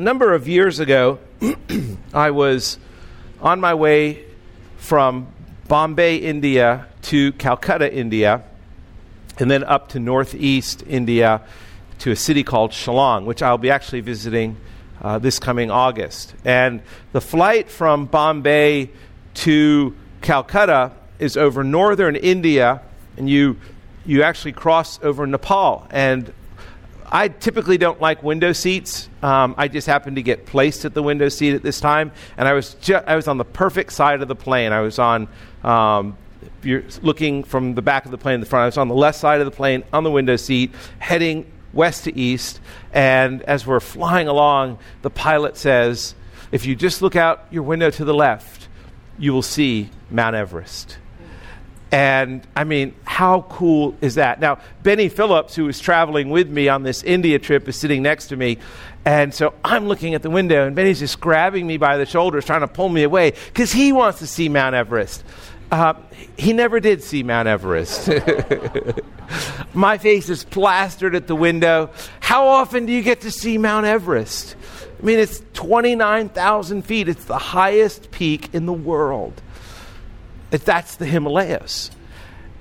a number of years ago, I was on my way from Bombay, India to Calcutta, India, and then up to northeast India to a city called Shillong, which I'll be actually visiting uh, this coming August. And the flight from Bombay to Calcutta is over northern India, and you you actually cross over Nepal. And I typically don't like window seats. Um, I just happened to get placed at the window seat at this time, and I was ju- I was on the perfect side of the plane. I was on. Um, you're looking from the back of the plane in the front. I was on the left side of the plane on the window seat, heading west to east. And as we're flying along, the pilot says, "If you just look out your window to the left, you will see Mount Everest." And I mean, how cool is that? Now, Benny Phillips, who was traveling with me on this India trip, is sitting next to me. And so I'm looking at the window, and Benny's just grabbing me by the shoulders, trying to pull me away because he wants to see Mount Everest. Uh, he never did see Mount Everest. My face is plastered at the window. How often do you get to see Mount Everest? I mean, it's 29,000 feet, it's the highest peak in the world that's the Himalayas.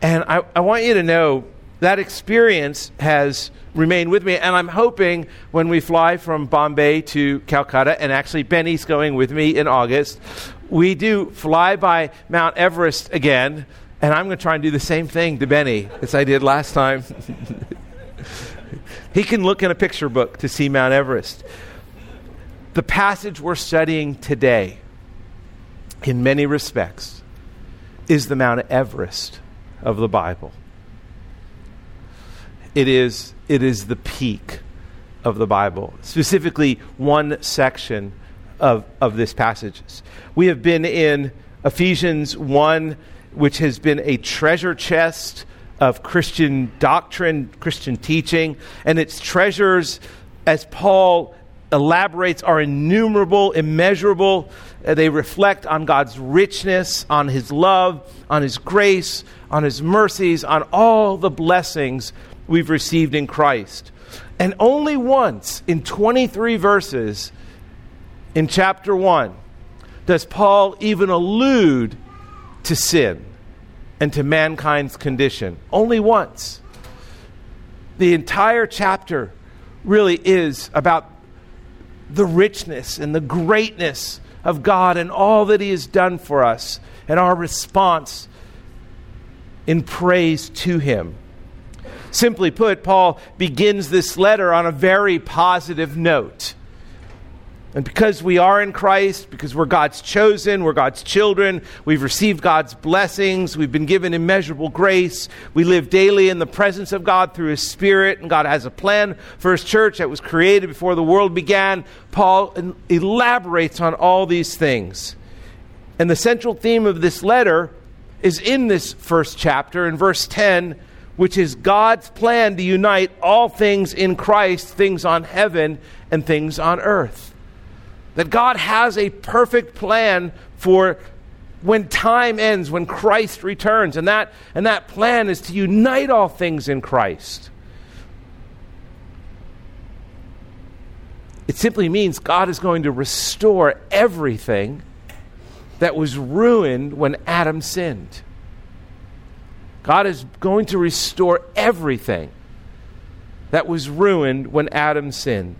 And I, I want you to know that experience has remained with me. And I'm hoping when we fly from Bombay to Calcutta, and actually Benny's going with me in August, we do fly by Mount Everest again. And I'm going to try and do the same thing to Benny as I did last time. he can look in a picture book to see Mount Everest. The passage we're studying today, in many respects, is the Mount Everest of the Bible. It is, it is the peak of the Bible, specifically one section of, of this passage. We have been in Ephesians 1, which has been a treasure chest of Christian doctrine, Christian teaching, and its treasures, as Paul elaborates, are innumerable, immeasurable. Uh, they reflect on God's richness, on His love, on His grace, on His mercies, on all the blessings we've received in Christ. And only once in 23 verses in chapter 1 does Paul even allude to sin and to mankind's condition. Only once. The entire chapter really is about the richness and the greatness of God and all that He has done for us and our response in praise to Him. Simply put, Paul begins this letter on a very positive note. And because we are in Christ, because we're God's chosen, we're God's children, we've received God's blessings, we've been given immeasurable grace, we live daily in the presence of God through His Spirit, and God has a plan for His church that was created before the world began. Paul elaborates on all these things. And the central theme of this letter is in this first chapter, in verse 10, which is God's plan to unite all things in Christ, things on heaven and things on earth. That God has a perfect plan for when time ends, when Christ returns. And that, and that plan is to unite all things in Christ. It simply means God is going to restore everything that was ruined when Adam sinned. God is going to restore everything that was ruined when Adam sinned.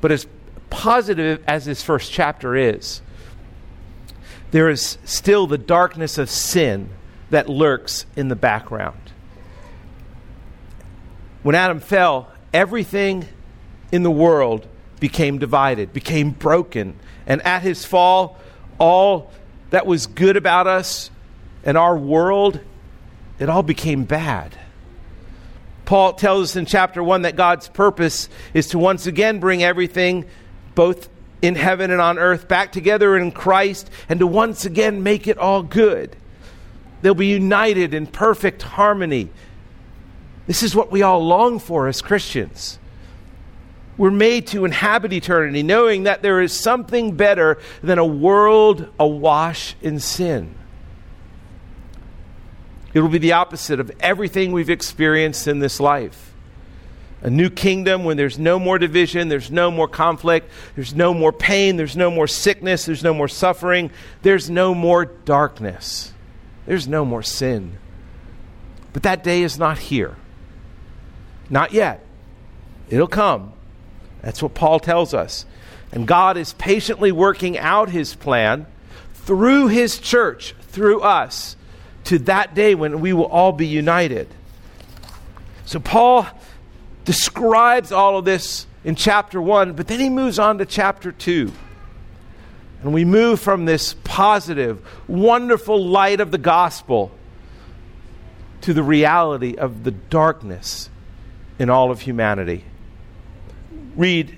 But as positive as this first chapter is, there is still the darkness of sin that lurks in the background. When Adam fell, everything in the world became divided, became broken. And at his fall, all that was good about us and our world, it all became bad. Paul tells us in chapter 1 that God's purpose is to once again bring everything both in heaven and on earth, back together in Christ, and to once again make it all good. They'll be united in perfect harmony. This is what we all long for as Christians. We're made to inhabit eternity, knowing that there is something better than a world awash in sin. It will be the opposite of everything we've experienced in this life. A new kingdom when there's no more division, there's no more conflict, there's no more pain, there's no more sickness, there's no more suffering, there's no more darkness, there's no more sin. But that day is not here. Not yet. It'll come. That's what Paul tells us. And God is patiently working out his plan through his church, through us, to that day when we will all be united. So Paul describes all of this in chapter 1, but then he moves on to chapter 2. And we move from this positive, wonderful light of the gospel to the reality of the darkness in all of humanity. Read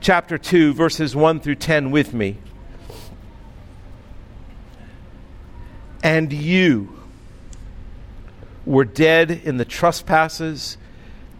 chapter 2, verses 1 through 10 with me. And you were dead in the trespasses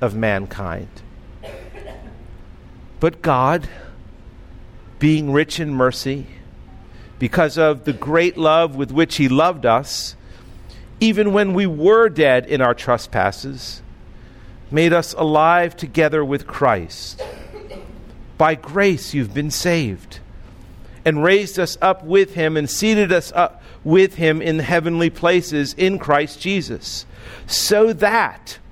of mankind. But God, being rich in mercy, because of the great love with which He loved us, even when we were dead in our trespasses, made us alive together with Christ. By grace you've been saved, and raised us up with Him, and seated us up with Him in heavenly places in Christ Jesus, so that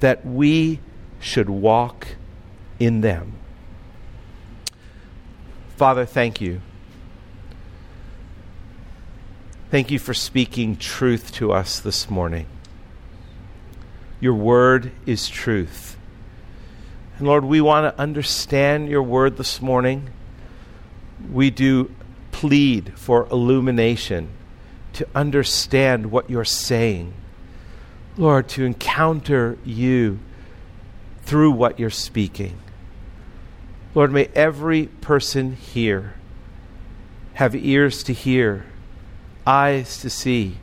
that we should walk in them. Father, thank you. Thank you for speaking truth to us this morning. Your word is truth. And Lord, we want to understand your word this morning. We do plead for illumination to understand what you're saying. Lord, to encounter you through what you're speaking. Lord, may every person here have ears to hear, eyes to see,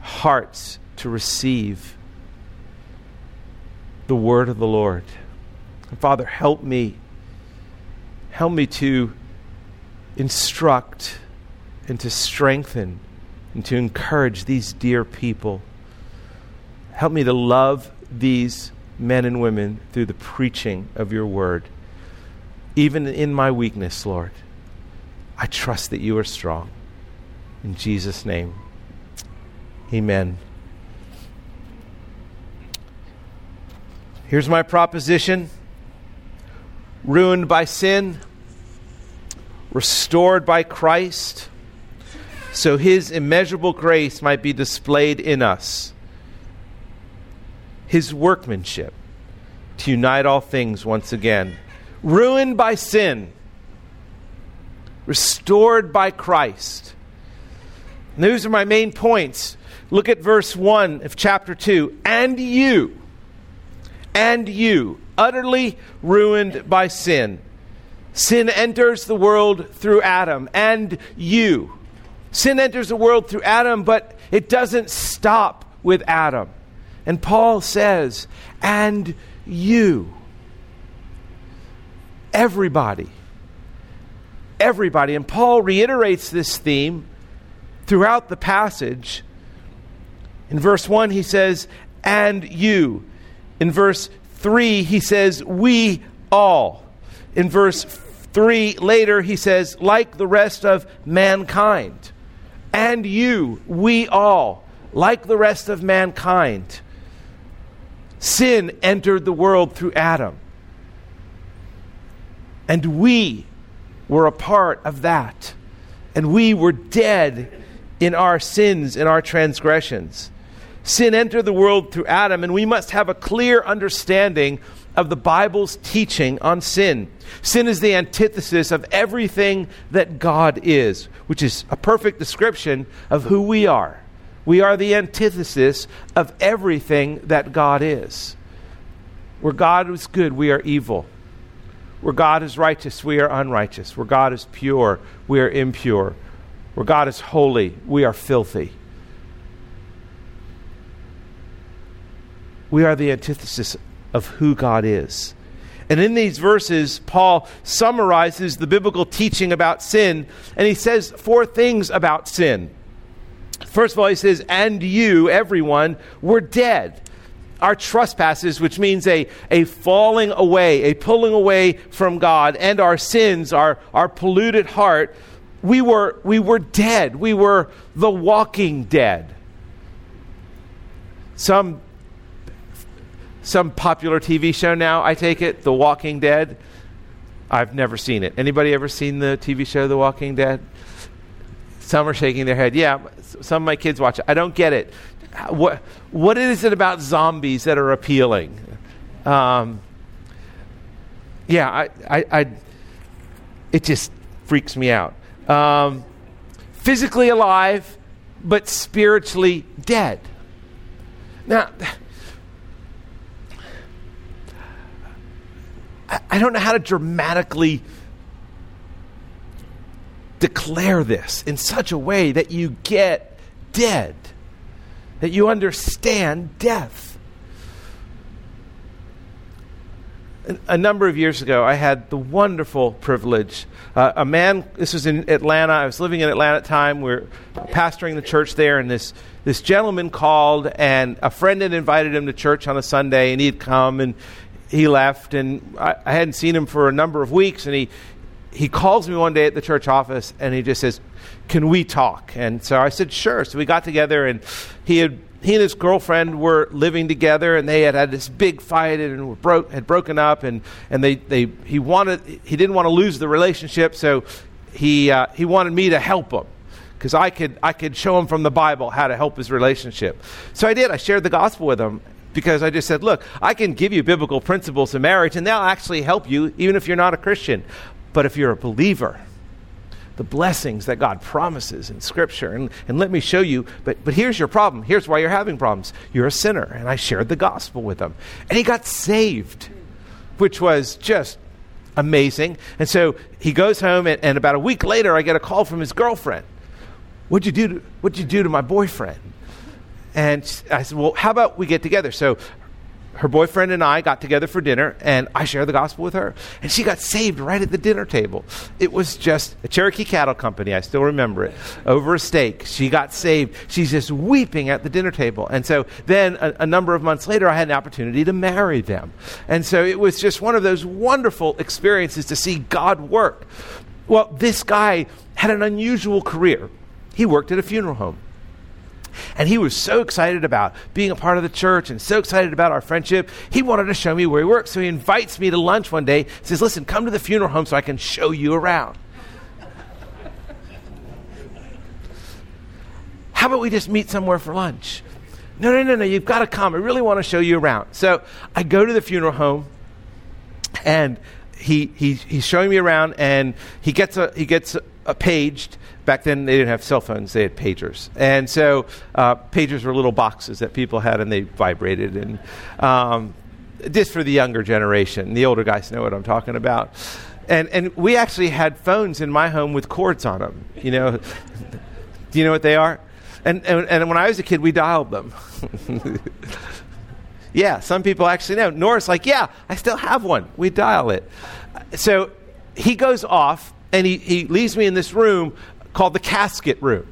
hearts to receive the word of the Lord. Father, help me. Help me to instruct and to strengthen and to encourage these dear people Help me to love these men and women through the preaching of your word. Even in my weakness, Lord, I trust that you are strong. In Jesus' name, amen. Here's my proposition ruined by sin, restored by Christ, so his immeasurable grace might be displayed in us his workmanship to unite all things once again. Ruined by sin, restored by Christ. And those are my main points. Look at verse 1 of chapter 2. And you, and you, utterly ruined by sin. Sin enters the world through Adam, and you. Sin enters the world through Adam, but it doesn't stop with Adam. And Paul says, and you. Everybody. Everybody. And Paul reiterates this theme throughout the passage. In verse 1, he says, and you. In verse 3, he says, we all. In verse 3 later, he says, like the rest of mankind. And you, we all, like the rest of mankind. Sin entered the world through Adam. And we were a part of that. And we were dead in our sins and our transgressions. Sin entered the world through Adam, and we must have a clear understanding of the Bible's teaching on sin. Sin is the antithesis of everything that God is, which is a perfect description of who we are. We are the antithesis of everything that God is. Where God is good, we are evil. Where God is righteous, we are unrighteous. Where God is pure, we are impure. Where God is holy, we are filthy. We are the antithesis of who God is. And in these verses, Paul summarizes the biblical teaching about sin, and he says four things about sin. First of all, he says, And you, everyone, were dead. Our trespasses, which means a, a falling away, a pulling away from God, and our sins, our, our polluted heart, we were, we were dead. We were the walking dead. Some some popular TV show now, I take it, The Walking Dead. I've never seen it. Anybody ever seen the TV show The Walking Dead? Some are shaking their head. Yeah, some of my kids watch it. I don't get it. What what is it about zombies that are appealing? Um, yeah, I, I, I, it just freaks me out. Um, physically alive, but spiritually dead. Now I don't know how to dramatically declare this in such a way that you get dead, that you understand death. A number of years ago, I had the wonderful privilege. Uh, a man, this was in Atlanta. I was living in Atlanta at the time. We are pastoring the church there, and this, this gentleman called, and a friend had invited him to church on a Sunday, and he'd come, and he left, and I, I hadn't seen him for a number of weeks, and he he calls me one day at the church office and he just says, "Can we talk?" And so I said, "Sure." So we got together and he had he and his girlfriend were living together and they had had this big fight and were broke had broken up and and they they he wanted he didn't want to lose the relationship so he uh, he wanted me to help him because I could I could show him from the Bible how to help his relationship. So I did. I shared the gospel with him, because I just said, look, I can give you biblical principles of marriage, and they'll actually help you, even if you're not a Christian. But if you're a believer, the blessings that God promises in Scripture, and, and let me show you, but, but here's your problem. Here's why you're having problems. You're a sinner. And I shared the gospel with him. And he got saved, which was just amazing. And so he goes home, and, and about a week later, I get a call from his girlfriend. What'd you do to, what'd you do to my boyfriend? And I said, Well, how about we get together? So her boyfriend and I got together for dinner, and I shared the gospel with her. And she got saved right at the dinner table. It was just a Cherokee Cattle Company, I still remember it, over a steak. She got saved. She's just weeping at the dinner table. And so then a, a number of months later, I had an opportunity to marry them. And so it was just one of those wonderful experiences to see God work. Well, this guy had an unusual career. He worked at a funeral home. And he was so excited about being a part of the church and so excited about our friendship. He wanted to show me where he works. So he invites me to lunch one day. He says, Listen, come to the funeral home so I can show you around. How about we just meet somewhere for lunch? No, no, no, no, you've got to come. I really want to show you around. So I go to the funeral home and he, he, he's showing me around and he gets, a, he gets a paged. Back then they didn't have cell phones. They had pagers. And so uh, pagers were little boxes that people had and they vibrated. And um, just for the younger generation. The older guys know what i'm talking about. And, and we actually had phones in my home with cords on them you know? Do you know what they are? And, and, and when i was a kid we dialed them. Yeah some people actually know. Norris like yeah i still have one. We dial it. So he goes off and he, he leaves me in this room called the casket room.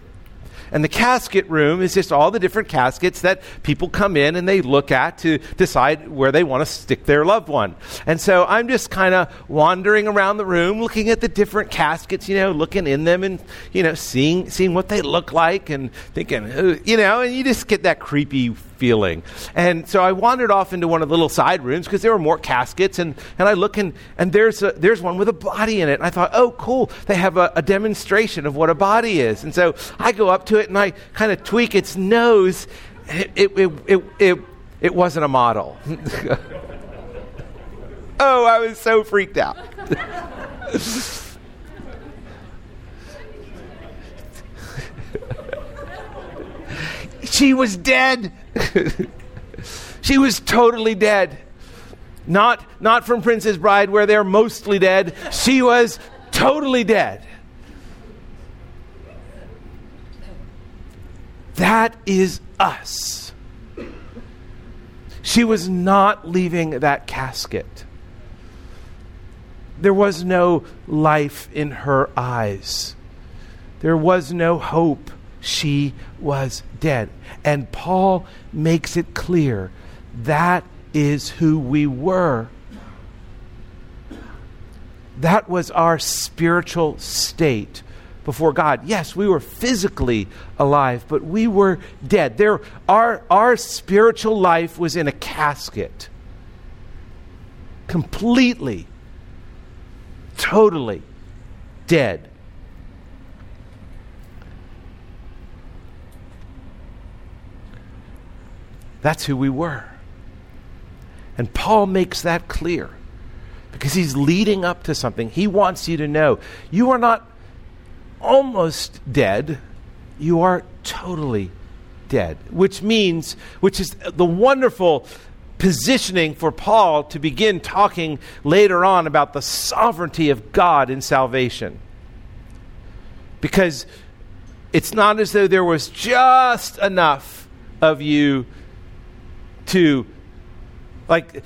And the casket room is just all the different caskets that people come in and they look at to decide where they want to stick their loved one. And so I'm just kind of wandering around the room looking at the different caskets, you know, looking in them and, you know, seeing, seeing what they look like and thinking, you know, and you just get that creepy feeling. And so I wandered off into one of the little side rooms because there were more caskets. And, and I look and, and there's, a, there's one with a body in it. And I thought, oh, cool. They have a, a demonstration of what a body is. And so I go up to it and I kind of tweak its nose. It, it, it, it, it, it wasn't a model. oh, I was so freaked out. she was dead. she was totally dead. Not, not from Princess Bride, where they're mostly dead. She was totally dead. That is us. She was not leaving that casket. There was no life in her eyes. There was no hope. She was dead. And Paul makes it clear that is who we were. That was our spiritual state before God. Yes, we were physically alive, but we were dead. There, our, our spiritual life was in a casket. Completely totally dead. That's who we were. And Paul makes that clear because he's leading up to something. He wants you to know you are not almost dead, you are totally dead, which means, which is the wonderful positioning for Paul to begin talking later on about the sovereignty of God in salvation. Because it's not as though there was just enough of you to, like,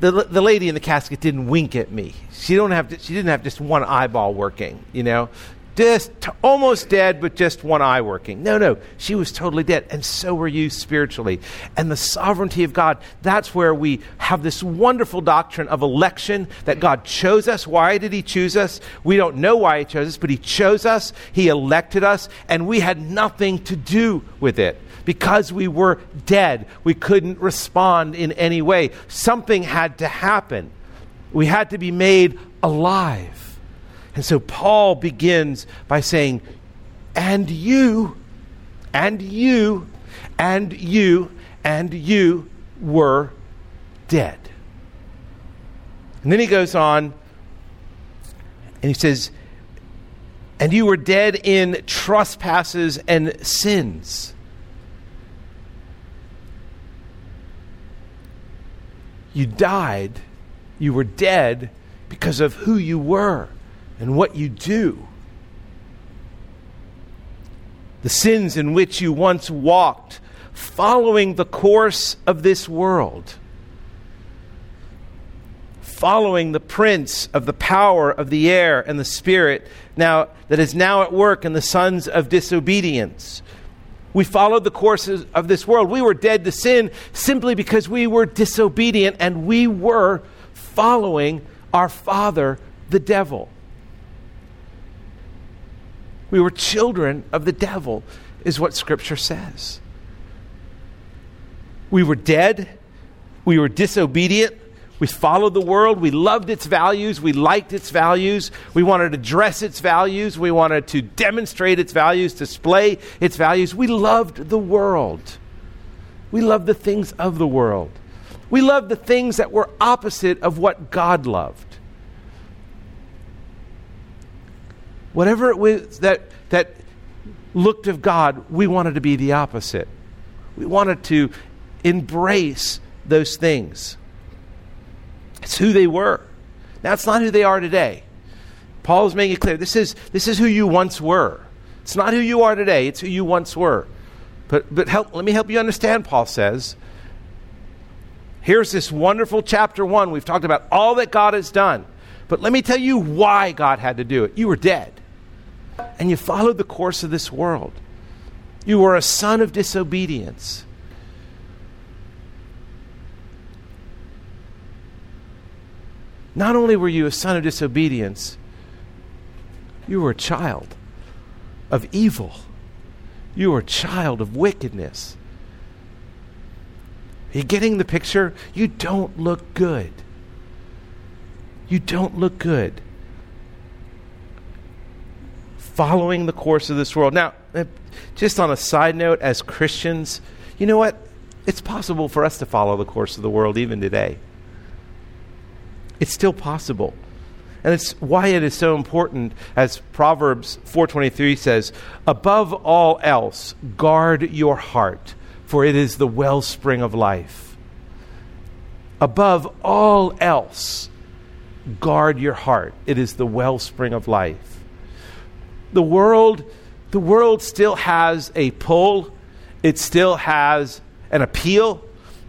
the, the lady in the casket didn't wink at me. She, don't have to, she didn't have just one eyeball working, you know just t- almost dead, but just one eye working. No, no, she was totally dead, and so were you spiritually. And the sovereignty of God, that's where we have this wonderful doctrine of election that God chose us. Why did He choose us? We don't know why He chose us, but He chose us, He elected us, and we had nothing to do with it. Because we were dead, we couldn't respond in any way. Something had to happen. We had to be made alive. And so Paul begins by saying, and you, and you, and you, and you were dead. And then he goes on and he says, and you were dead in trespasses and sins. You died, you were dead because of who you were and what you do. The sins in which you once walked, following the course of this world, following the prince of the power of the air and the spirit now that is now at work in the sons of disobedience. We followed the courses of this world. We were dead to sin simply because we were disobedient and we were following our father, the devil. We were children of the devil, is what Scripture says. We were dead. We were disobedient. We followed the world. We loved its values. We liked its values. We wanted to dress its values. We wanted to demonstrate its values, display its values. We loved the world. We loved the things of the world. We loved the things that were opposite of what God loved. Whatever it was that, that looked of God, we wanted to be the opposite. We wanted to embrace those things. It's who they were. It's not who they are today. Paul is making it clear this is, this is who you once were. It's not who you are today, it's who you once were. But, but help, let me help you understand, Paul says. Here's this wonderful chapter one. We've talked about all that God has done. But let me tell you why God had to do it. You were dead and you followed the course of this world. You were a son of disobedience. Not only were you a son of disobedience, you were a child of evil. You were a child of wickedness. Are you getting the picture? You don't look good. You don't look good. Following the course of this world. Now, uh, just on a side note, as Christians, you know what? It's possible for us to follow the course of the world even today. It's still possible. And it's why it is so important as Proverbs 4:23 says, "Above all else, guard your heart, for it is the wellspring of life." Above all else, guard your heart. It is the wellspring of life. The world the world still has a pull. It still has an appeal.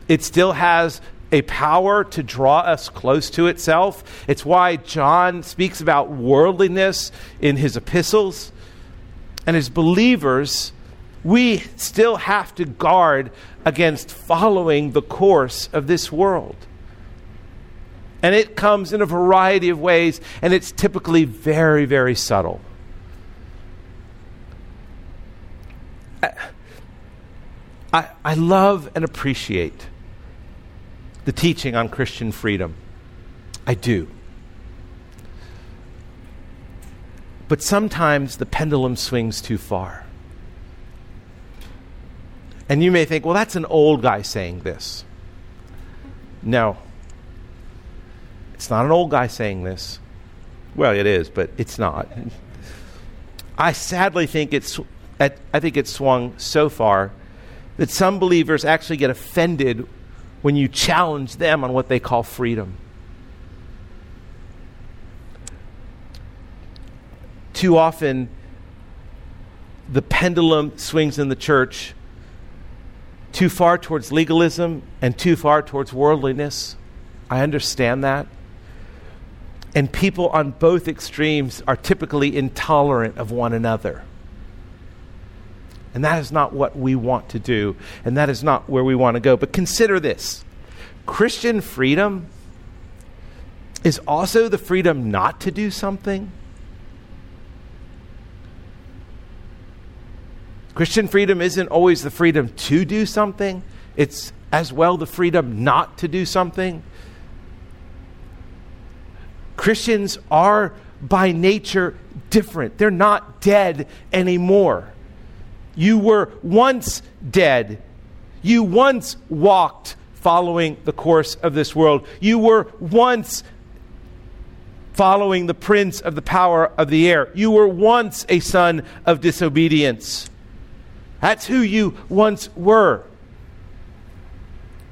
It still has a power to draw us close to itself. It's why John speaks about worldliness in his epistles. And as believers, we still have to guard against following the course of this world. And it comes in a variety of ways, and it's typically very, very subtle. I, I love and appreciate the teaching on Christian freedom. I do. But sometimes the pendulum swings too far. And you may think, well, that's an old guy saying this. No. It's not an old guy saying this. Well, it is, but it's not. I sadly think it's I think it's swung so far that some believers actually get offended when you challenge them on what they call freedom. Too often, the pendulum swings in the church too far towards legalism and too far towards worldliness. I understand that. And people on both extremes are typically intolerant of one another. And that is not what we want to do, and that is not where we want to go. But consider this Christian freedom is also the freedom not to do something. Christian freedom isn't always the freedom to do something, it's as well the freedom not to do something. Christians are by nature different, they're not dead anymore. You were once dead. You once walked following the course of this world. You were once following the prince of the power of the air. You were once a son of disobedience. That's who you once were.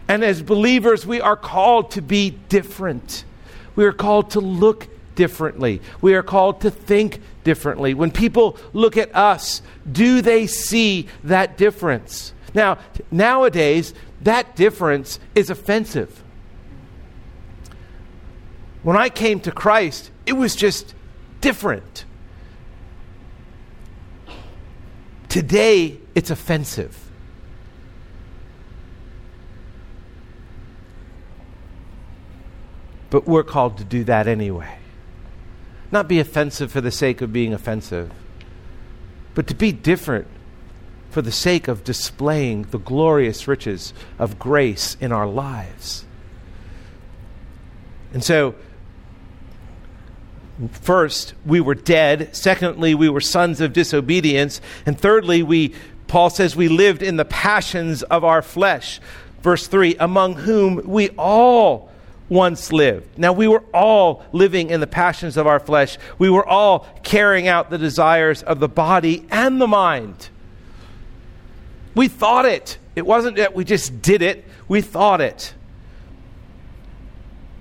And as believers, we are called to be different. We are called to look differently. We are called to think differently. When people look at us, do they see that difference? Now, nowadays, that difference is offensive. When I came to Christ, it was just different. Today, it's offensive. But we're called to do that anyway. Not be offensive for the sake of being offensive, but to be different for the sake of displaying the glorious riches of grace in our lives. And so, first, we were dead. Secondly, we were sons of disobedience. And thirdly, we, Paul says, we lived in the passions of our flesh. Verse 3 among whom we all once lived. Now, we were all living in the passions of our flesh. We were all carrying out the desires of the body and the mind. We thought it. It wasn't that we just did it, we thought it.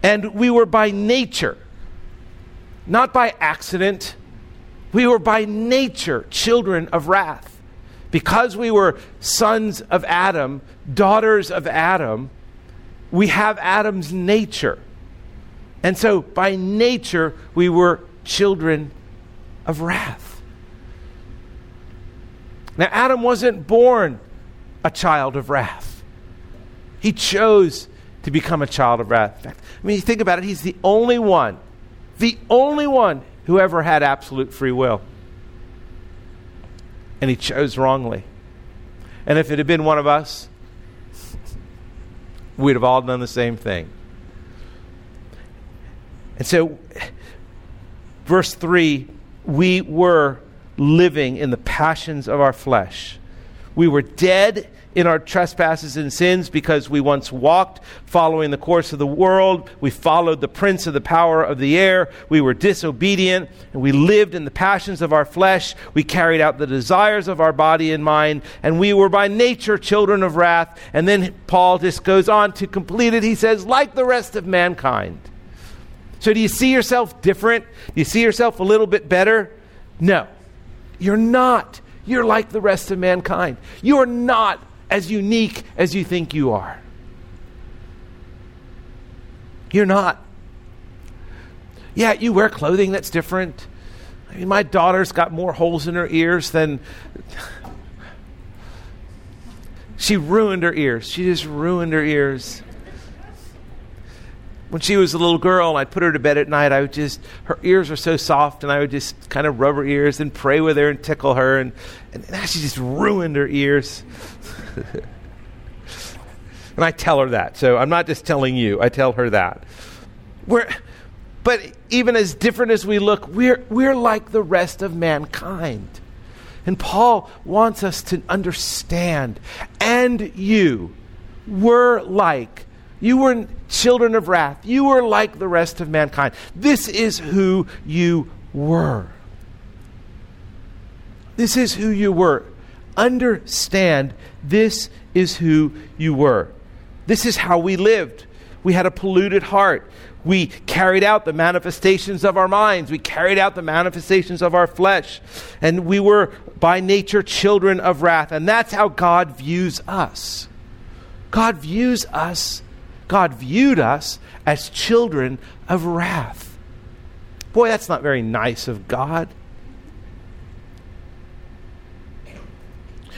And we were by nature, not by accident, we were by nature children of wrath. Because we were sons of Adam, daughters of Adam, we have Adam's nature. And so, by nature, we were children of wrath. Now, Adam wasn't born a child of wrath, he chose to become a child of wrath. I mean, you think about it, he's the only one, the only one who ever had absolute free will. And he chose wrongly. And if it had been one of us, we'd have all done the same thing. And so, verse 3 we were living in the passions of our flesh. We were dead in our trespasses and sins because we once walked following the course of the world. We followed the prince of the power of the air. We were disobedient and we lived in the passions of our flesh. We carried out the desires of our body and mind, and we were by nature children of wrath. And then Paul just goes on to complete it. He says, like the rest of mankind. So, do you see yourself different? Do you see yourself a little bit better? No, you're not. You're like the rest of mankind. You are not as unique as you think you are. You're not. Yeah, you wear clothing that's different. I mean, my daughter's got more holes in her ears than. she ruined her ears. She just ruined her ears when she was a little girl I'd put her to bed at night, I would just, her ears were so soft, and I would just kind of rub her ears and pray with her and tickle her. And, and now she just ruined her ears. and I tell her that. So I'm not just telling you, I tell her that. We're, but even as different as we look, we're, we're like the rest of mankind. And Paul wants us to understand, and you were like you were children of wrath. You were like the rest of mankind. This is who you were. This is who you were. Understand this is who you were. This is how we lived. We had a polluted heart. We carried out the manifestations of our minds. We carried out the manifestations of our flesh. And we were by nature children of wrath. And that's how God views us. God views us God viewed us as children of wrath. Boy, that's not very nice of God.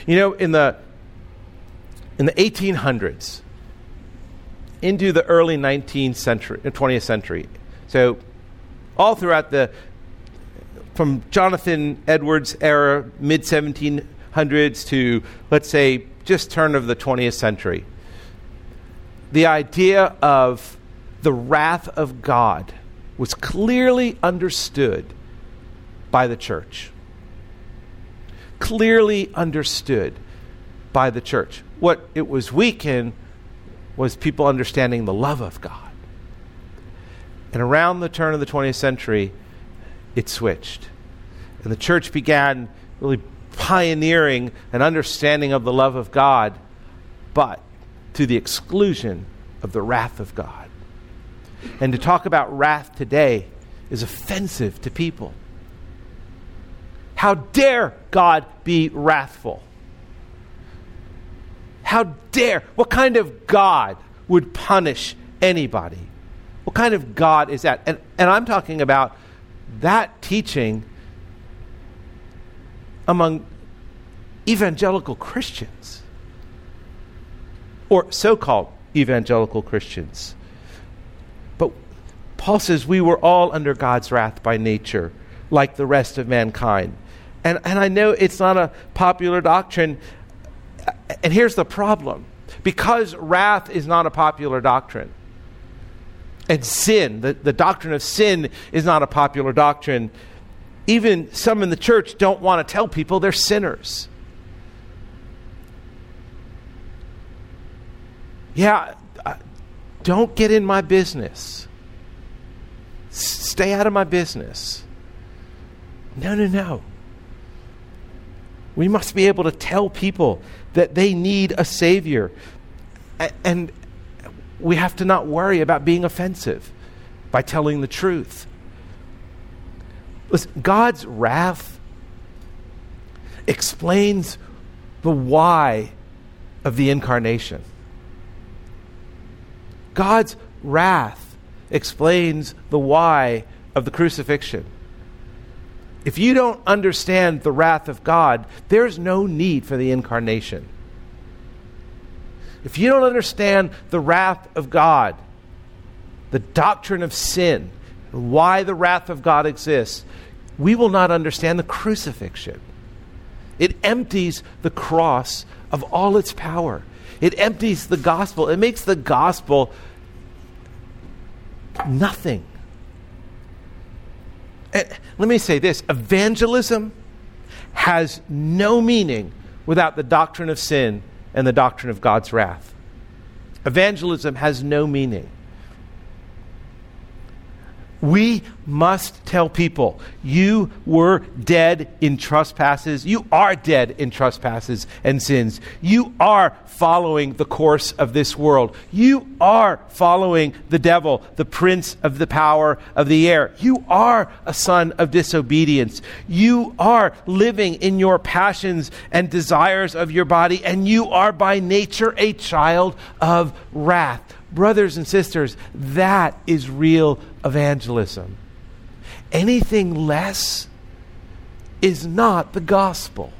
You know, in the in the 1800s into the early 19th century, 20th uh, century. So all throughout the from Jonathan Edwards era, mid 1700s to let's say just turn of the 20th century the idea of the wrath of God was clearly understood by the church. Clearly understood by the church. What it was weak in was people understanding the love of God. And around the turn of the 20th century, it switched. And the church began really pioneering an understanding of the love of God, but to the exclusion of the wrath of God. And to talk about wrath today is offensive to people. How dare God be wrathful? How dare? What kind of God would punish anybody? What kind of God is that? And, and I'm talking about that teaching among evangelical Christians or so called evangelical Christians. But Paul says we were all under God's wrath by nature, like the rest of mankind. And, and I know it's not a popular doctrine. And here's the problem because wrath is not a popular doctrine, and sin, the, the doctrine of sin, is not a popular doctrine, even some in the church don't want to tell people they're sinners. Yeah, don't get in my business. Stay out of my business. No, no, no. We must be able to tell people that they need a Savior. And we have to not worry about being offensive by telling the truth. Listen, God's wrath explains the why of the incarnation. God's wrath explains the why of the crucifixion. If you don't understand the wrath of God, there's no need for the incarnation. If you don't understand the wrath of God, the doctrine of sin, why the wrath of God exists, we will not understand the crucifixion. It empties the cross of all its power. It empties the gospel. It makes the gospel nothing. And let me say this evangelism has no meaning without the doctrine of sin and the doctrine of God's wrath. Evangelism has no meaning. We must tell people you were dead in trespasses. You are dead in trespasses and sins. You are following the course of this world. You are following the devil, the prince of the power of the air. You are a son of disobedience. You are living in your passions and desires of your body, and you are by nature a child of wrath. Brothers and sisters, that is real evangelism. Anything less is not the gospel.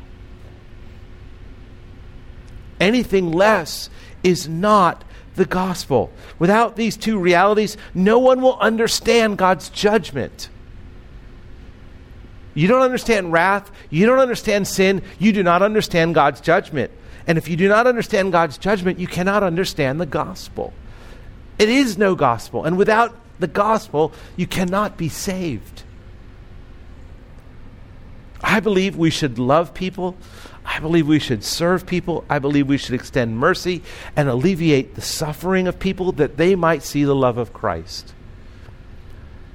Anything less is not the gospel. Without these two realities, no one will understand God's judgment. You don't understand wrath, you don't understand sin, you do not understand God's judgment. And if you do not understand God's judgment, you cannot understand the gospel. It is no gospel. And without the gospel, you cannot be saved. I believe we should love people. I believe we should serve people. I believe we should extend mercy and alleviate the suffering of people that they might see the love of Christ.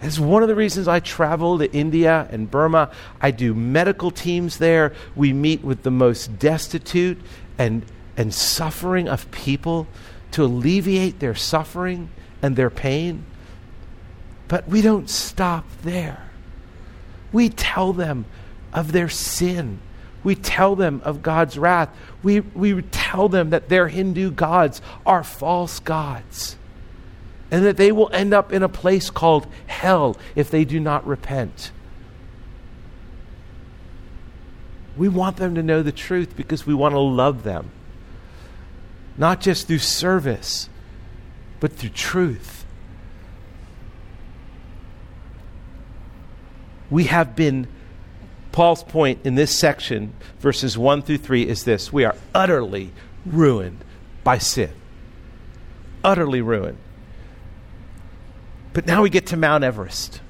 It's one of the reasons I travel to India and Burma. I do medical teams there. We meet with the most destitute and, and suffering of people to alleviate their suffering and their pain. But we don't stop there. We tell them of their sin. We tell them of God's wrath. We, we tell them that their Hindu gods are false gods and that they will end up in a place called hell if they do not repent. We want them to know the truth because we want to love them not just through service, but through truth. We have been, Paul's point in this section, verses 1 through 3, is this we are utterly ruined by sin. Utterly ruined. But now we get to Mount Everest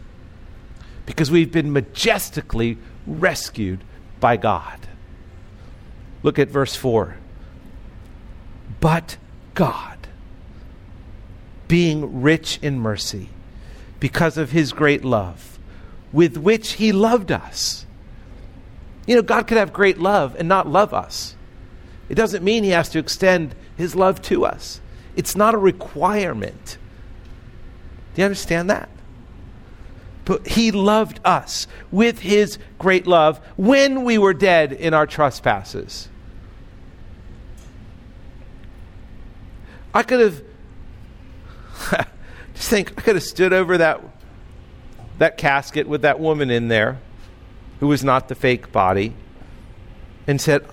because we've been majestically rescued by God. Look at verse 4 but God, being rich in mercy, because of his great love, with which he loved us. You know, God could have great love and not love us. It doesn't mean he has to extend his love to us, it's not a requirement. Do you understand that? But he loved us with his great love when we were dead in our trespasses. I could have just think I could have stood over that that casket with that woman in there who was not the fake body and said,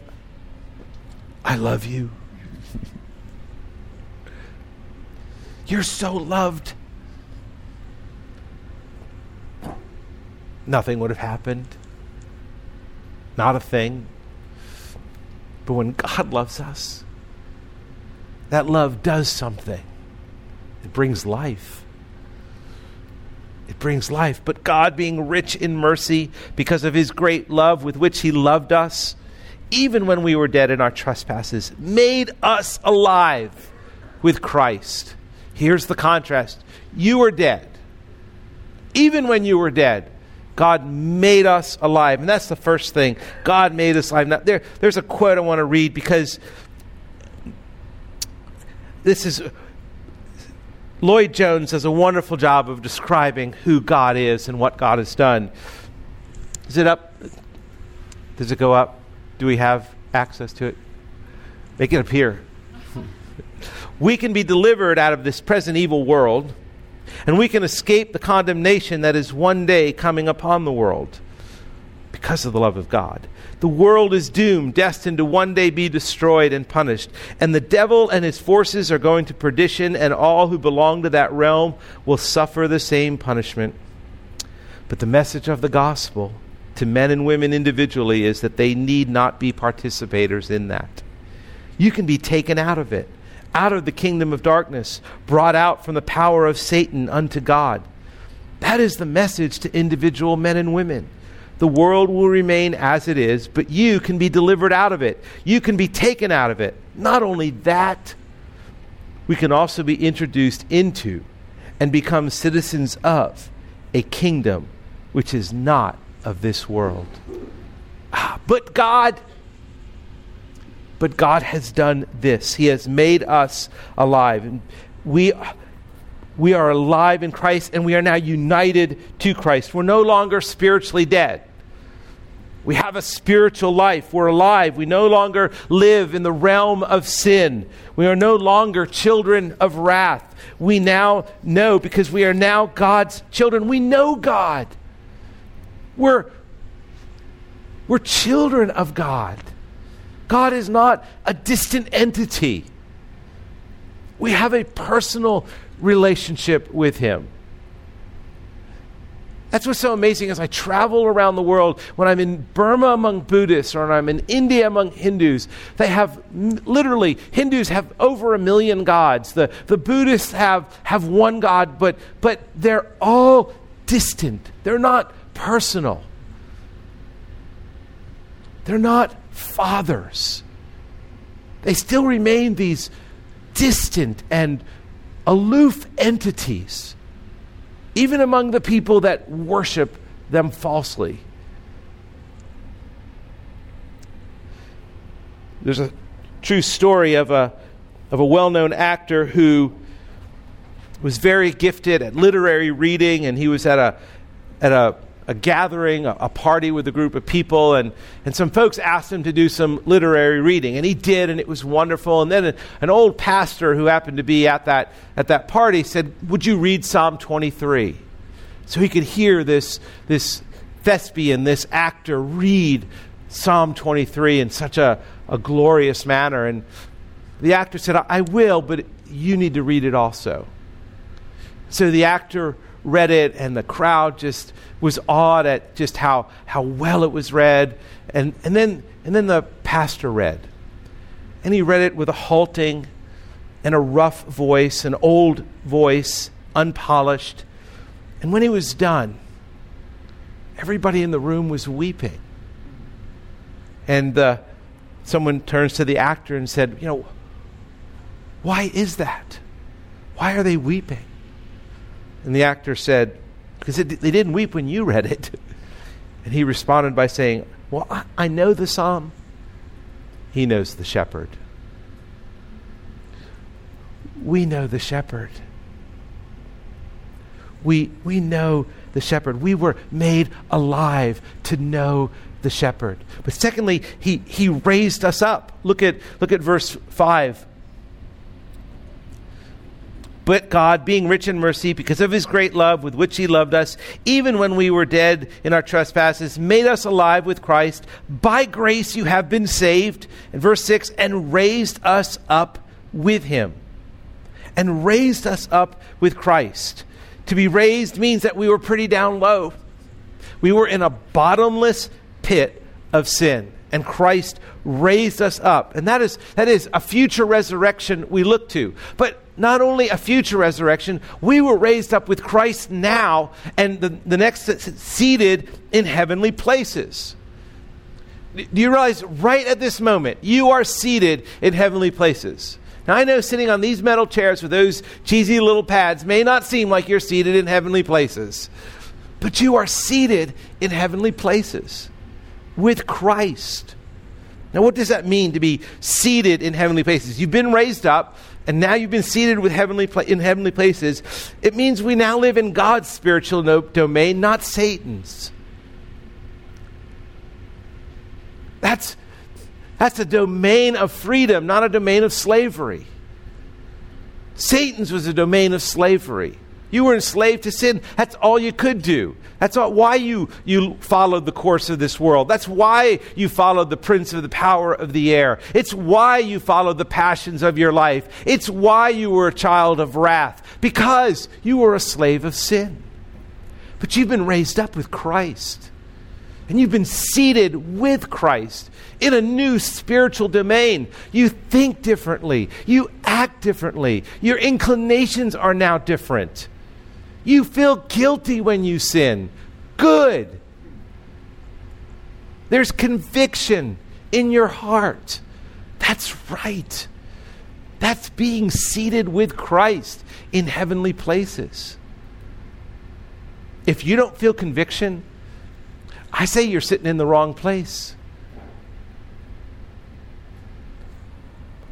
I love you. You're so loved. Nothing would have happened. Not a thing. But when God loves us, that love does something. It brings life. It brings life. But God, being rich in mercy because of his great love with which he loved us, even when we were dead in our trespasses, made us alive with Christ. Here's the contrast you were dead. Even when you were dead, God made us alive. And that's the first thing. God made us alive. Now, there, there's a quote I want to read because this is Lloyd Jones does a wonderful job of describing who God is and what God has done. Is it up? Does it go up? Do we have access to it? Make it appear. we can be delivered out of this present evil world, and we can escape the condemnation that is one day coming upon the world because of the love of God. The world is doomed, destined to one day be destroyed and punished. And the devil and his forces are going to perdition, and all who belong to that realm will suffer the same punishment. But the message of the gospel to men and women individually is that they need not be participators in that. You can be taken out of it, out of the kingdom of darkness, brought out from the power of Satan unto God. That is the message to individual men and women. The world will remain as it is, but you can be delivered out of it. You can be taken out of it. Not only that, we can also be introduced into and become citizens of a kingdom which is not of this world. Ah, but God, but God has done this. He has made us alive. And we, we are alive in Christ and we are now united to Christ. We're no longer spiritually dead. We have a spiritual life. We're alive. We no longer live in the realm of sin. We are no longer children of wrath. We now know because we are now God's children. We know God. We're, we're children of God. God is not a distant entity. We have a personal relationship with Him. That's what's so amazing as I travel around the world. When I'm in Burma among Buddhists or I'm in India among Hindus, they have literally, Hindus have over a million gods. The, the Buddhists have, have one God, but, but they're all distant. They're not personal. They're not fathers. They still remain these distant and aloof entities even among the people that worship them falsely. There's a true story of a, of a well known actor who was very gifted at literary reading, and he was at a, at a a gathering, a, a, party with a group of people, and, and some folks asked him to do some literary reading, and he did, and it was wonderful. And then a, an old pastor who happened to be at that, at that party said, Would you read Psalm 23? So he could hear this, this thespian, this actor, read Psalm 23 in such a, a glorious manner. And the actor said, I will, but you need to read it also. So the actor read it, and the crowd just was awed at just how, how well it was read. And, and, then, and then the pastor read. And he read it with a halting and a rough voice, an old voice, unpolished. And when he was done, everybody in the room was weeping. And uh, someone turns to the actor and said, You know, why is that? Why are they weeping? And the actor said, Because they didn't weep when you read it. And he responded by saying, Well, I, I know the psalm. He knows the shepherd. We know the shepherd. We, we know the shepherd. We were made alive to know the shepherd. But secondly, he, he raised us up. Look at, look at verse 5. But God, being rich in mercy, because of his great love with which he loved us, even when we were dead in our trespasses, made us alive with Christ. By grace you have been saved. In verse 6, and raised us up with him. And raised us up with Christ. To be raised means that we were pretty down low. We were in a bottomless pit of sin. And Christ raised us up. And that is, that is a future resurrection we look to. But not only a future resurrection, we were raised up with Christ now, and the, the next seated in heavenly places. Do you realize right at this moment, you are seated in heavenly places? Now, I know sitting on these metal chairs with those cheesy little pads may not seem like you're seated in heavenly places, but you are seated in heavenly places with Christ. Now, what does that mean to be seated in heavenly places? You've been raised up, and now you've been seated with heavenly pla- in heavenly places. It means we now live in God's spiritual no- domain, not Satan's. That's, that's a domain of freedom, not a domain of slavery. Satan's was a domain of slavery. You were enslaved to sin. That's all you could do. That's all, why you, you followed the course of this world. That's why you followed the prince of the power of the air. It's why you followed the passions of your life. It's why you were a child of wrath, because you were a slave of sin. But you've been raised up with Christ. and you've been seated with Christ in a new spiritual domain. You think differently, you act differently, your inclinations are now different. You feel guilty when you sin. Good. There's conviction in your heart. That's right. That's being seated with Christ in heavenly places. If you don't feel conviction, I say you're sitting in the wrong place.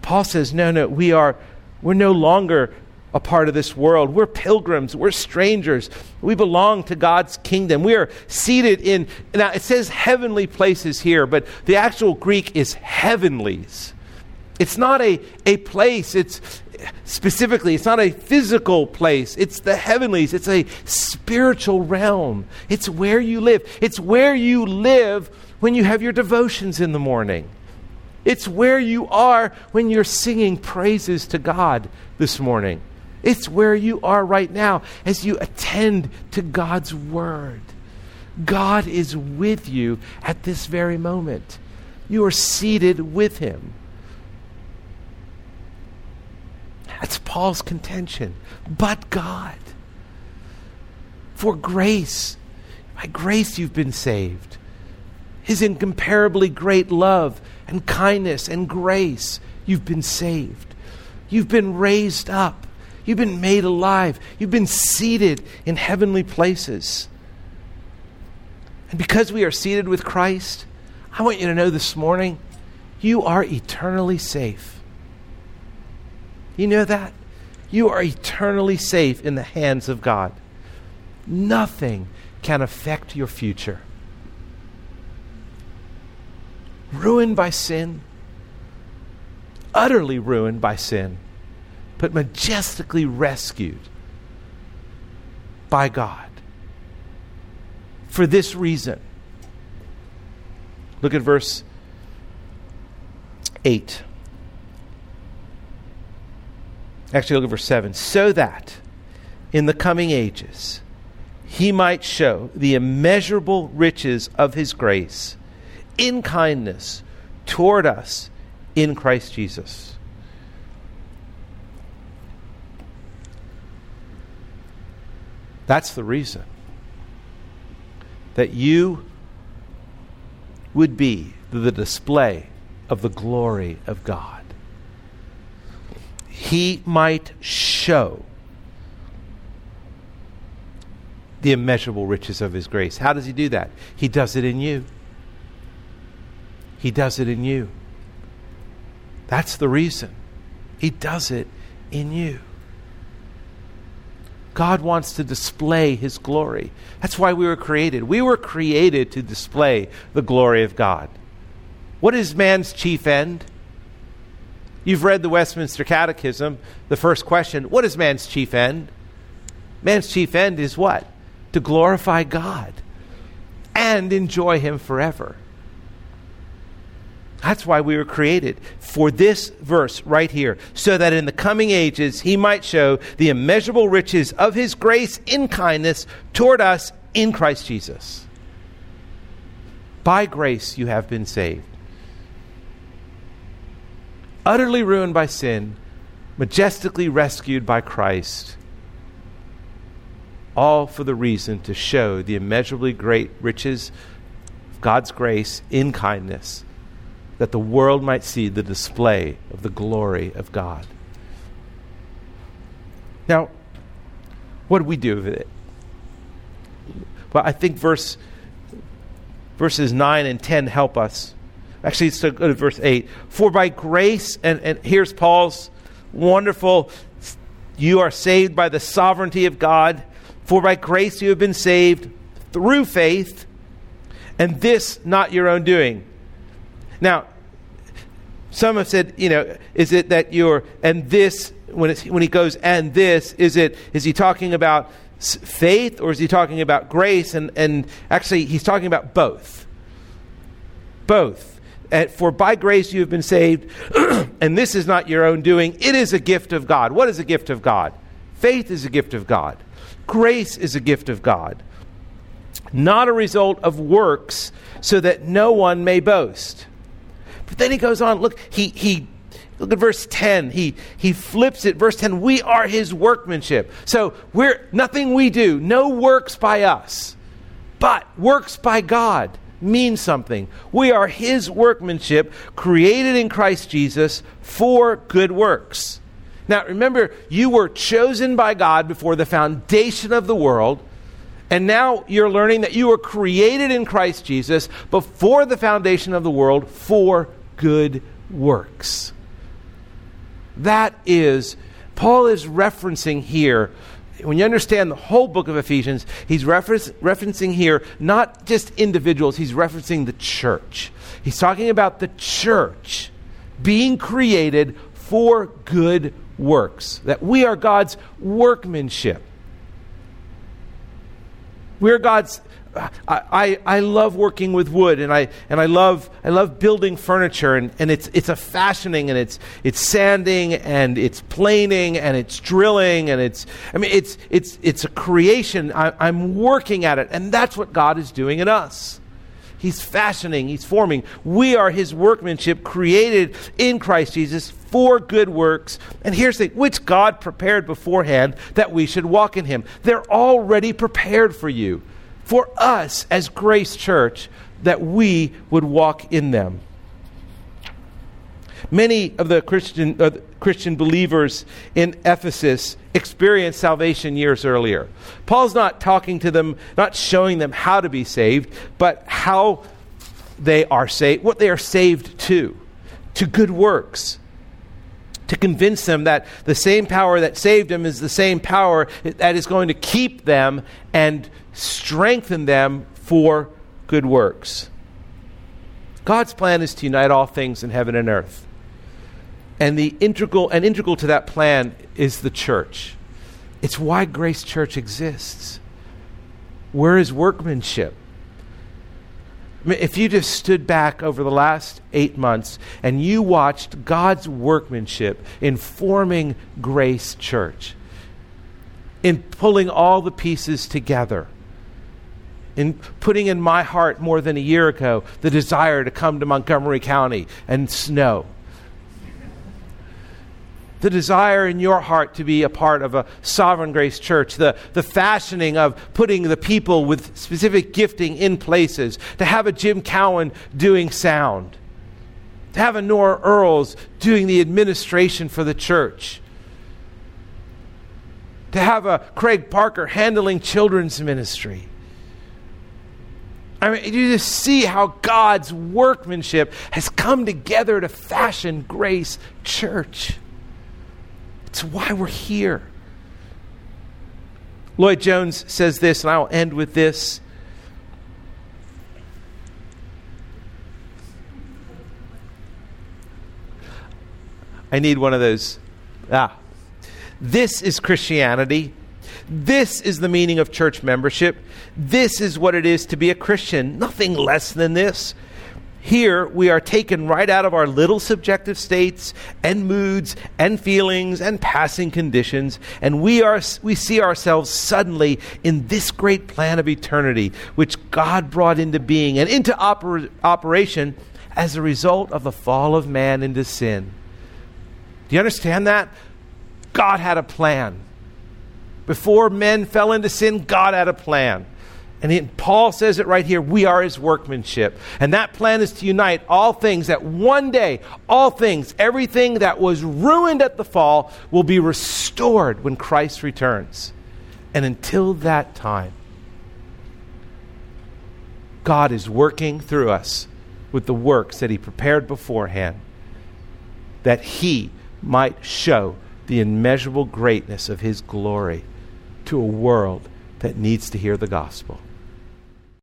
Paul says, no, no, we are, we're no longer a part of this world. We're pilgrims. We're strangers. We belong to God's kingdom. We are seated in, now it says heavenly places here, but the actual Greek is heavenlies. It's not a, a place, it's specifically, it's not a physical place. It's the heavenlies. It's a spiritual realm. It's where you live. It's where you live when you have your devotions in the morning. It's where you are when you're singing praises to God this morning. It's where you are right now as you attend to God's word. God is with you at this very moment. You are seated with Him. That's Paul's contention. But God. For grace, by grace you've been saved. His incomparably great love and kindness and grace, you've been saved. You've been raised up. You've been made alive. You've been seated in heavenly places. And because we are seated with Christ, I want you to know this morning you are eternally safe. You know that? You are eternally safe in the hands of God. Nothing can affect your future. Ruined by sin, utterly ruined by sin, but majestically rescued by God. For this reason, look at verse 8. Actually, look at verse 7. So that in the coming ages he might show the immeasurable riches of his grace in kindness toward us in Christ Jesus. That's the reason that you would be the display of the glory of God he might show the immeasurable riches of his grace. How does he do that? He does it in you. He does it in you. That's the reason. He does it in you. God wants to display his glory. That's why we were created. We were created to display the glory of God. What is man's chief end? You've read the Westminster Catechism. The first question What is man's chief end? Man's chief end is what? To glorify God and enjoy Him forever. That's why we were created for this verse right here, so that in the coming ages he might show the immeasurable riches of his grace in kindness toward us in Christ Jesus. By grace you have been saved. Utterly ruined by sin, majestically rescued by Christ, all for the reason to show the immeasurably great riches of God's grace in kindness, that the world might see the display of the glory of God. Now, what do we do with it? Well, I think verse, verses 9 and 10 help us. Actually, let's go to verse 8. For by grace, and, and here's Paul's wonderful, you are saved by the sovereignty of God. For by grace you have been saved through faith, and this not your own doing. Now, some have said, you know, is it that you're, and this, when, it's, when he goes, and this, is it, is he talking about faith or is he talking about grace? And, and actually, he's talking about both. Both for by grace you have been saved, and this is not your own doing. It is a gift of God. What is a gift of God? Faith is a gift of God. Grace is a gift of God. not a result of works, so that no one may boast. But then he goes on, look, he, he Look at verse 10. He, he flips it. Verse 10 We are his workmanship. So we're nothing we do, no works by us, but works by God means something. We are his workmanship, created in Christ Jesus for good works. Now remember, you were chosen by God before the foundation of the world. And now you're learning that you were created in Christ Jesus before the foundation of the world for good works. That is, Paul is referencing here, when you understand the whole book of Ephesians, he's referencing here not just individuals, he's referencing the church. He's talking about the church being created for good works, that we are God's workmanship. We're God's I, I, I, love working with wood and I, and I, love, I love building furniture and, and it's, it's a fashioning and it's, it's sanding and it's planing and it's drilling and it's, I mean, it's, it's, it's a creation. I, I'm working at it and that's what God is doing in us. He's fashioning, He's forming. We are His workmanship created in Christ Jesus for good works. And here's the which God prepared beforehand that we should walk in Him. They're already prepared for you for us as Grace Church that we would walk in them. Many of the Christian, uh, Christian believers in Ephesus experienced salvation years earlier. Paul's not talking to them, not showing them how to be saved, but how they are saved, what they are saved to, to good works to convince them that the same power that saved them is the same power that is going to keep them and strengthen them for good works. God's plan is to unite all things in heaven and earth. And the integral and integral to that plan is the church. It's why Grace Church exists. Where is workmanship? If you just stood back over the last eight months and you watched God's workmanship in forming Grace Church, in pulling all the pieces together, in putting in my heart more than a year ago the desire to come to Montgomery County and snow. The desire in your heart to be a part of a sovereign grace church, the, the fashioning of putting the people with specific gifting in places, to have a Jim Cowan doing sound, to have a Nora Earls doing the administration for the church, to have a Craig Parker handling children's ministry I mean, you just see how God's workmanship has come together to fashion Grace Church. It's why we're here. Lloyd Jones says this, and I'll end with this. I need one of those. Ah. This is Christianity. This is the meaning of church membership. This is what it is to be a Christian, nothing less than this. Here, we are taken right out of our little subjective states and moods and feelings and passing conditions, and we, are, we see ourselves suddenly in this great plan of eternity, which God brought into being and into oper- operation as a result of the fall of man into sin. Do you understand that? God had a plan. Before men fell into sin, God had a plan. And he, Paul says it right here we are his workmanship. And that plan is to unite all things that one day, all things, everything that was ruined at the fall, will be restored when Christ returns. And until that time, God is working through us with the works that he prepared beforehand, that he might show the immeasurable greatness of his glory to a world that needs to hear the gospel.